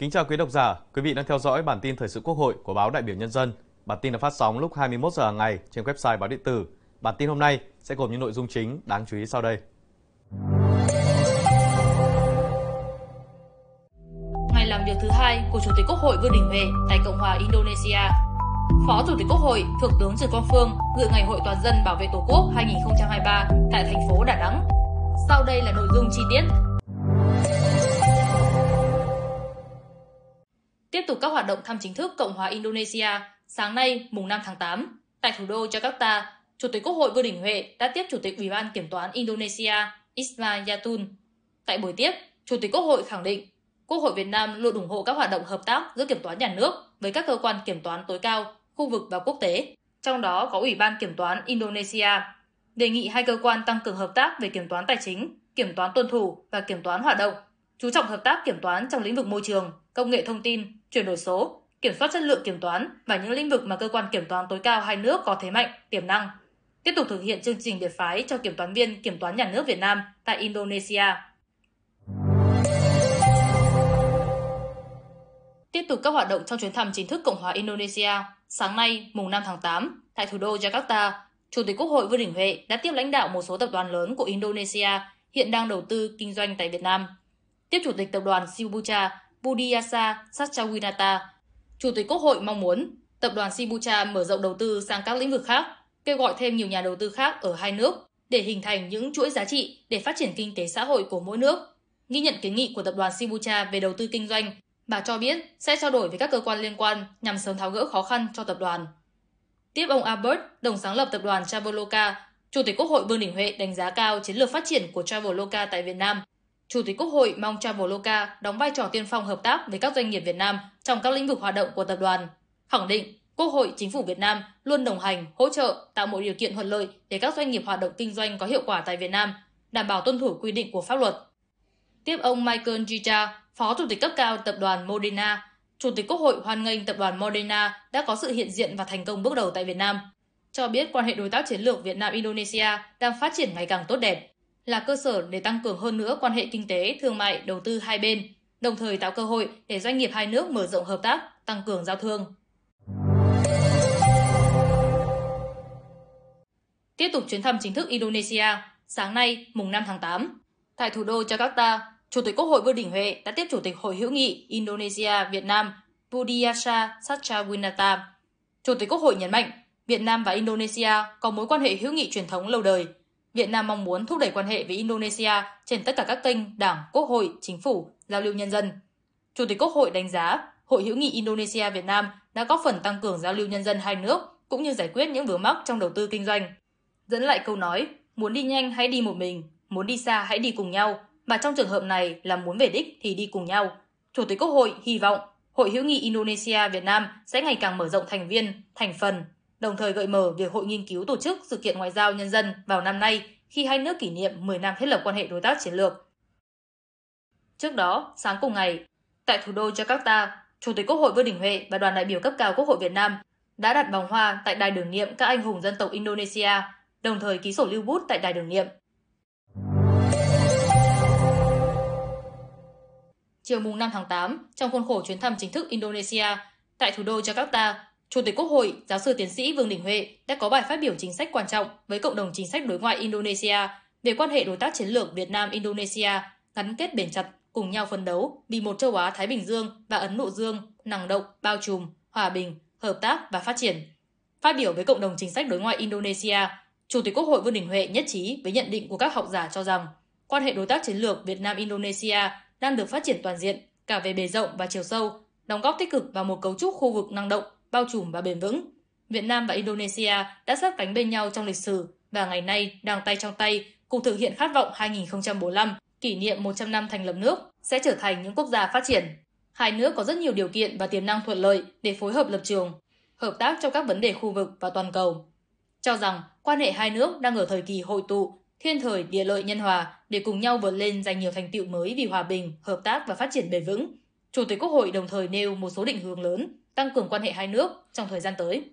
Kính chào quý độc giả, quý vị đang theo dõi bản tin thời sự Quốc hội của báo Đại biểu Nhân dân. Bản tin được phát sóng lúc 21 giờ hàng ngày trên website báo điện tử. Bản tin hôm nay sẽ gồm những nội dung chính đáng chú ý sau đây. Ngày làm việc thứ hai của Chủ tịch Quốc hội Vương Đình Huệ tại Cộng hòa Indonesia. Phó Chủ tịch Quốc hội Thượng tướng Trần Quang Phương dự Ngày hội toàn dân bảo vệ Tổ quốc 2023 tại thành phố Đà Nẵng. Sau đây là nội dung chi tiết. Tiếp tục các hoạt động thăm chính thức Cộng hòa Indonesia, sáng nay, mùng 5 tháng 8, tại thủ đô Jakarta, Chủ tịch Quốc hội Vương Đình Huệ đã tiếp Chủ tịch Ủy ban Kiểm toán Indonesia Isma Yatun. Tại buổi tiếp, Chủ tịch Quốc hội khẳng định Quốc hội Việt Nam luôn ủng hộ các hoạt động hợp tác giữa kiểm toán nhà nước với các cơ quan kiểm toán tối cao, khu vực và quốc tế, trong đó có Ủy ban Kiểm toán Indonesia. Đề nghị hai cơ quan tăng cường hợp tác về kiểm toán tài chính, kiểm toán tuân thủ và kiểm toán hoạt động, chú trọng hợp tác kiểm toán trong lĩnh vực môi trường, công nghệ thông tin, chuyển đổi số, kiểm soát chất lượng kiểm toán và những lĩnh vực mà cơ quan kiểm toán tối cao hai nước có thế mạnh, tiềm năng. Tiếp tục thực hiện chương trình biệt phái cho kiểm toán viên Kiểm toán Nhà nước Việt Nam tại Indonesia. Tiếp tục các hoạt động trong chuyến thăm chính thức Cộng hòa Indonesia, sáng nay, mùng 5 tháng 8, tại thủ đô Jakarta, Chủ tịch Quốc hội Vương Đình Huệ đã tiếp lãnh đạo một số tập đoàn lớn của Indonesia hiện đang đầu tư kinh doanh tại Việt Nam. Tiếp Chủ tịch Tập đoàn Sibucha Budiyasa Satchawinata, Chủ tịch Quốc hội mong muốn tập đoàn Sibucha mở rộng đầu tư sang các lĩnh vực khác, kêu gọi thêm nhiều nhà đầu tư khác ở hai nước để hình thành những chuỗi giá trị để phát triển kinh tế xã hội của mỗi nước. Ghi nhận kiến nghị của tập đoàn Sibucha về đầu tư kinh doanh, bà cho biết sẽ trao đổi với các cơ quan liên quan nhằm sớm tháo gỡ khó khăn cho tập đoàn. Tiếp ông Albert, đồng sáng lập tập đoàn Traveloka, Chủ tịch Quốc hội Vương Đình Huệ đánh giá cao chiến lược phát triển của Traveloka tại Việt Nam Chủ tịch Quốc hội mong Traveloka đóng vai trò tiên phong hợp tác với các doanh nghiệp Việt Nam trong các lĩnh vực hoạt động của tập đoàn. Khẳng định, Quốc hội, Chính phủ Việt Nam luôn đồng hành, hỗ trợ, tạo mọi điều kiện thuận lợi để các doanh nghiệp hoạt động kinh doanh có hiệu quả tại Việt Nam, đảm bảo tuân thủ quy định của pháp luật. Tiếp ông Michael Gita, Phó Chủ tịch cấp cao tập đoàn Moderna, Chủ tịch Quốc hội hoan nghênh tập đoàn Moderna đã có sự hiện diện và thành công bước đầu tại Việt Nam, cho biết quan hệ đối tác chiến lược Việt Nam-Indonesia đang phát triển ngày càng tốt đẹp là cơ sở để tăng cường hơn nữa quan hệ kinh tế, thương mại, đầu tư hai bên, đồng thời tạo cơ hội để doanh nghiệp hai nước mở rộng hợp tác, tăng cường giao thương. Tiếp tục chuyến thăm chính thức Indonesia, sáng nay, mùng 5 tháng 8, tại thủ đô Jakarta, Chủ tịch Quốc hội Vương Đình Huệ đã tiếp Chủ tịch Hội hữu nghị Indonesia Việt Nam Budiasa Satchawinata. Chủ tịch Quốc hội nhấn mạnh, Việt Nam và Indonesia có mối quan hệ hữu nghị truyền thống lâu đời, Việt Nam mong muốn thúc đẩy quan hệ với Indonesia trên tất cả các kênh Đảng, Quốc hội, Chính phủ, giao lưu nhân dân. Chủ tịch Quốc hội đánh giá Hội hữu nghị Indonesia Việt Nam đã góp phần tăng cường giao lưu nhân dân hai nước cũng như giải quyết những vướng mắc trong đầu tư kinh doanh. Dẫn lại câu nói, muốn đi nhanh hãy đi một mình, muốn đi xa hãy đi cùng nhau, mà trong trường hợp này là muốn về đích thì đi cùng nhau. Chủ tịch Quốc hội hy vọng Hội hữu nghị Indonesia Việt Nam sẽ ngày càng mở rộng thành viên, thành phần, đồng thời gợi mở việc Hội nghiên cứu tổ chức sự kiện ngoại giao nhân dân vào năm nay khi hai nước kỷ niệm 10 năm thiết lập quan hệ đối tác chiến lược. Trước đó, sáng cùng ngày, tại thủ đô Jakarta, Chủ tịch Quốc hội Vương Đình Huệ và đoàn đại biểu cấp cao Quốc hội Việt Nam đã đặt vòng hoa tại đài tưởng niệm các anh hùng dân tộc Indonesia, đồng thời ký sổ lưu bút tại đài tưởng niệm. Chiều mùng 5 tháng 8, trong khuôn khổ chuyến thăm chính thức Indonesia, tại thủ đô Jakarta, Chủ tịch Quốc hội, giáo sư tiến sĩ Vương Đình Huệ đã có bài phát biểu chính sách quan trọng với cộng đồng chính sách đối ngoại Indonesia về quan hệ đối tác chiến lược Việt Nam-Indonesia gắn kết bền chặt, cùng nhau phấn đấu vì một châu Á Thái Bình Dương và Ấn Độ Dương năng động, bao trùm, hòa bình, hợp tác và phát triển. Phát biểu với cộng đồng chính sách đối ngoại Indonesia, Chủ tịch Quốc hội Vương Đình Huệ nhất trí với nhận định của các học giả cho rằng quan hệ đối tác chiến lược Việt Nam-Indonesia đang được phát triển toàn diện cả về bề rộng và chiều sâu, đóng góp tích cực vào một cấu trúc khu vực năng động, bao trùm và bền vững. Việt Nam và Indonesia đã sát cánh bên nhau trong lịch sử và ngày nay đang tay trong tay cùng thực hiện khát vọng 2045, kỷ niệm 100 năm thành lập nước, sẽ trở thành những quốc gia phát triển. Hai nước có rất nhiều điều kiện và tiềm năng thuận lợi để phối hợp lập trường, hợp tác trong các vấn đề khu vực và toàn cầu. Cho rằng quan hệ hai nước đang ở thời kỳ hội tụ, thiên thời địa lợi nhân hòa để cùng nhau vượt lên giành nhiều thành tựu mới vì hòa bình, hợp tác và phát triển bền vững. Chủ tịch Quốc hội đồng thời nêu một số định hướng lớn tăng cường quan hệ hai nước trong thời gian tới.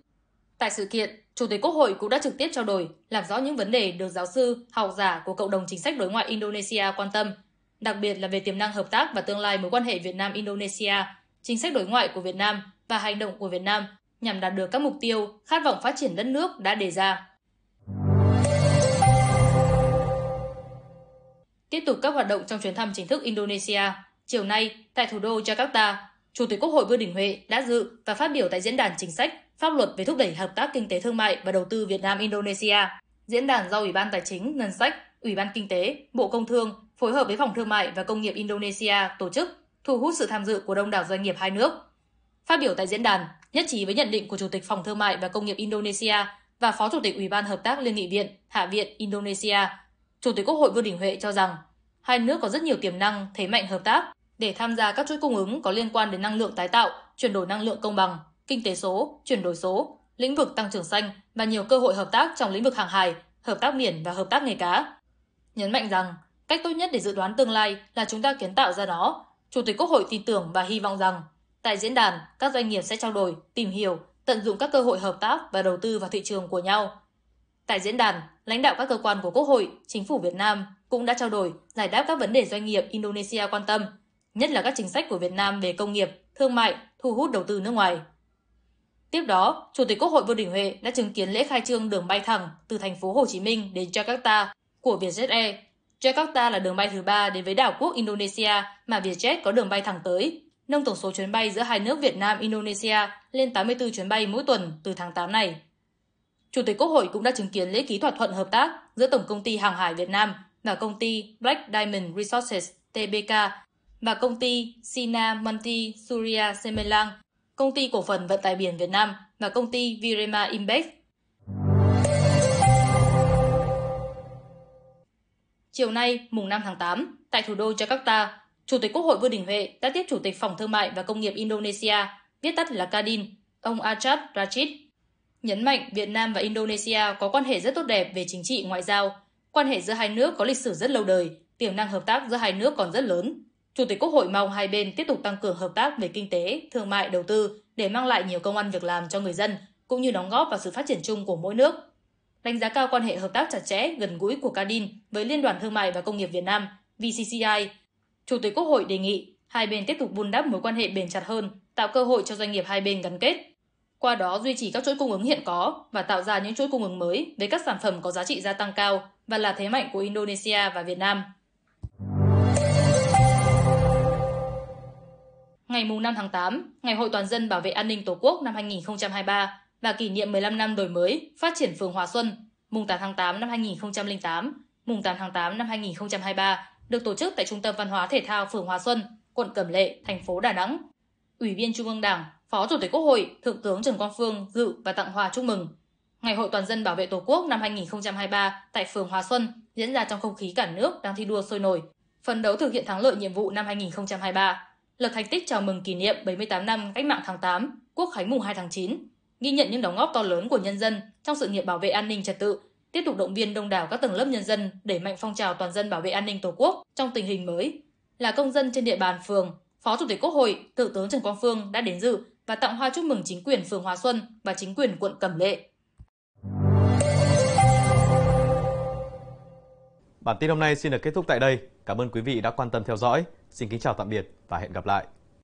Tại sự kiện, Chủ tịch Quốc hội cũng đã trực tiếp trao đổi, làm rõ những vấn đề được giáo sư, học giả của cộng đồng chính sách đối ngoại Indonesia quan tâm, đặc biệt là về tiềm năng hợp tác và tương lai mối quan hệ Việt Nam-Indonesia chính sách đối ngoại của Việt Nam và hành động của Việt Nam nhằm đạt được các mục tiêu, khát vọng phát triển đất nước đã đề ra. Tiếp tục các hoạt động trong chuyến thăm chính thức Indonesia, chiều nay tại thủ đô Jakarta, Chủ tịch Quốc hội Vương Đình Huệ đã dự và phát biểu tại diễn đàn chính sách pháp luật về thúc đẩy hợp tác kinh tế thương mại và đầu tư Việt Nam Indonesia. Diễn đàn do Ủy ban Tài chính, Ngân sách, Ủy ban Kinh tế, Bộ Công Thương phối hợp với Phòng Thương mại và Công nghiệp Indonesia tổ chức, thu hút sự tham dự của đông đảo doanh nghiệp hai nước. Phát biểu tại diễn đàn, nhất trí với nhận định của Chủ tịch Phòng Thương mại và Công nghiệp Indonesia và Phó Chủ tịch Ủy ban Hợp tác Liên nghị viện, Hạ viện Indonesia, Chủ tịch Quốc hội Vương Đình Huệ cho rằng hai nước có rất nhiều tiềm năng, thế mạnh hợp tác để tham gia các chuỗi cung ứng có liên quan đến năng lượng tái tạo, chuyển đổi năng lượng công bằng, kinh tế số, chuyển đổi số, lĩnh vực tăng trưởng xanh và nhiều cơ hội hợp tác trong lĩnh vực hàng hải, hợp tác biển và hợp tác nghề cá. Nhấn mạnh rằng, cách tốt nhất để dự đoán tương lai là chúng ta kiến tạo ra nó. Chủ tịch Quốc hội tin tưởng và hy vọng rằng, tại diễn đàn, các doanh nghiệp sẽ trao đổi, tìm hiểu, tận dụng các cơ hội hợp tác và đầu tư vào thị trường của nhau. Tại diễn đàn, lãnh đạo các cơ quan của Quốc hội, Chính phủ Việt Nam cũng đã trao đổi, giải đáp các vấn đề doanh nghiệp Indonesia quan tâm, nhất là các chính sách của Việt Nam về công nghiệp, thương mại, thu hút đầu tư nước ngoài. Tiếp đó, Chủ tịch Quốc hội Vương Đình Huệ đã chứng kiến lễ khai trương đường bay thẳng từ thành phố Hồ Chí Minh đến Jakarta của Vietjet Air. Jakarta là đường bay thứ ba đến với đảo quốc Indonesia mà Vietjet có đường bay thẳng tới, nâng tổng số chuyến bay giữa hai nước Việt Nam Indonesia lên 84 chuyến bay mỗi tuần từ tháng 8 này. Chủ tịch Quốc hội cũng đã chứng kiến lễ ký thỏa thuận hợp tác giữa Tổng công ty Hàng hải Việt Nam và công ty Black Diamond Resources TBK và công ty Sina Manti Surya Semelang công ty cổ phần vận tải biển Việt Nam và công ty Virema Imbex. Chiều nay, mùng 5 tháng 8, tại thủ đô Jakarta, Chủ tịch Quốc hội Vương Đình Huệ đã tiếp Chủ tịch Phòng Thương mại và Công nghiệp Indonesia, viết tắt là Kadin, ông Achat Rachid. Nhấn mạnh Việt Nam và Indonesia có quan hệ rất tốt đẹp về chính trị ngoại giao. Quan hệ giữa hai nước có lịch sử rất lâu đời, tiềm năng hợp tác giữa hai nước còn rất lớn, Chủ tịch Quốc hội mong hai bên tiếp tục tăng cường hợp tác về kinh tế, thương mại, đầu tư để mang lại nhiều công ăn việc làm cho người dân, cũng như đóng góp vào sự phát triển chung của mỗi nước. Đánh giá cao quan hệ hợp tác chặt chẽ, gần gũi của Cadin với Liên đoàn Thương mại và Công nghiệp Việt Nam, VCCI, Chủ tịch Quốc hội đề nghị hai bên tiếp tục vun đắp mối quan hệ bền chặt hơn, tạo cơ hội cho doanh nghiệp hai bên gắn kết. Qua đó duy trì các chuỗi cung ứng hiện có và tạo ra những chuỗi cung ứng mới với các sản phẩm có giá trị gia tăng cao và là thế mạnh của Indonesia và Việt Nam. Ngày 5 tháng 8, Ngày hội toàn dân bảo vệ an ninh Tổ quốc năm 2023 và kỷ niệm 15 năm đổi mới, phát triển phường Hòa Xuân, mùng 8 tháng 8 năm 2008, mùng 8 tháng 8 năm 2023 được tổ chức tại Trung tâm Văn hóa Thể thao phường Hòa Xuân, quận Cẩm Lệ, thành phố Đà Nẵng. Ủy viên Trung ương Đảng, Phó Chủ tịch Quốc hội, Thượng tướng Trần Quang Phương dự và tặng hoa chúc mừng. Ngày hội toàn dân bảo vệ Tổ quốc năm 2023 tại phường Hòa Xuân diễn ra trong không khí cả nước đang thi đua sôi nổi, phấn đấu thực hiện thắng lợi nhiệm vụ năm 2023 lập thành tích chào mừng kỷ niệm 78 năm cách mạng tháng 8, Quốc khánh mùng 2 tháng 9, ghi nhận những đóng góp to lớn của nhân dân trong sự nghiệp bảo vệ an ninh trật tự, tiếp tục động viên đông đảo các tầng lớp nhân dân đẩy mạnh phong trào toàn dân bảo vệ an ninh Tổ quốc trong tình hình mới. Là công dân trên địa bàn phường, Phó Chủ tịch Quốc hội, Thượng tướng Trần Quang Phương đã đến dự và tặng hoa chúc mừng chính quyền phường Hòa Xuân và chính quyền quận Cẩm Lệ. Bản tin hôm nay xin được kết thúc tại đây. Cảm ơn quý vị đã quan tâm theo dõi. Xin kính chào tạm biệt và hẹn gặp lại.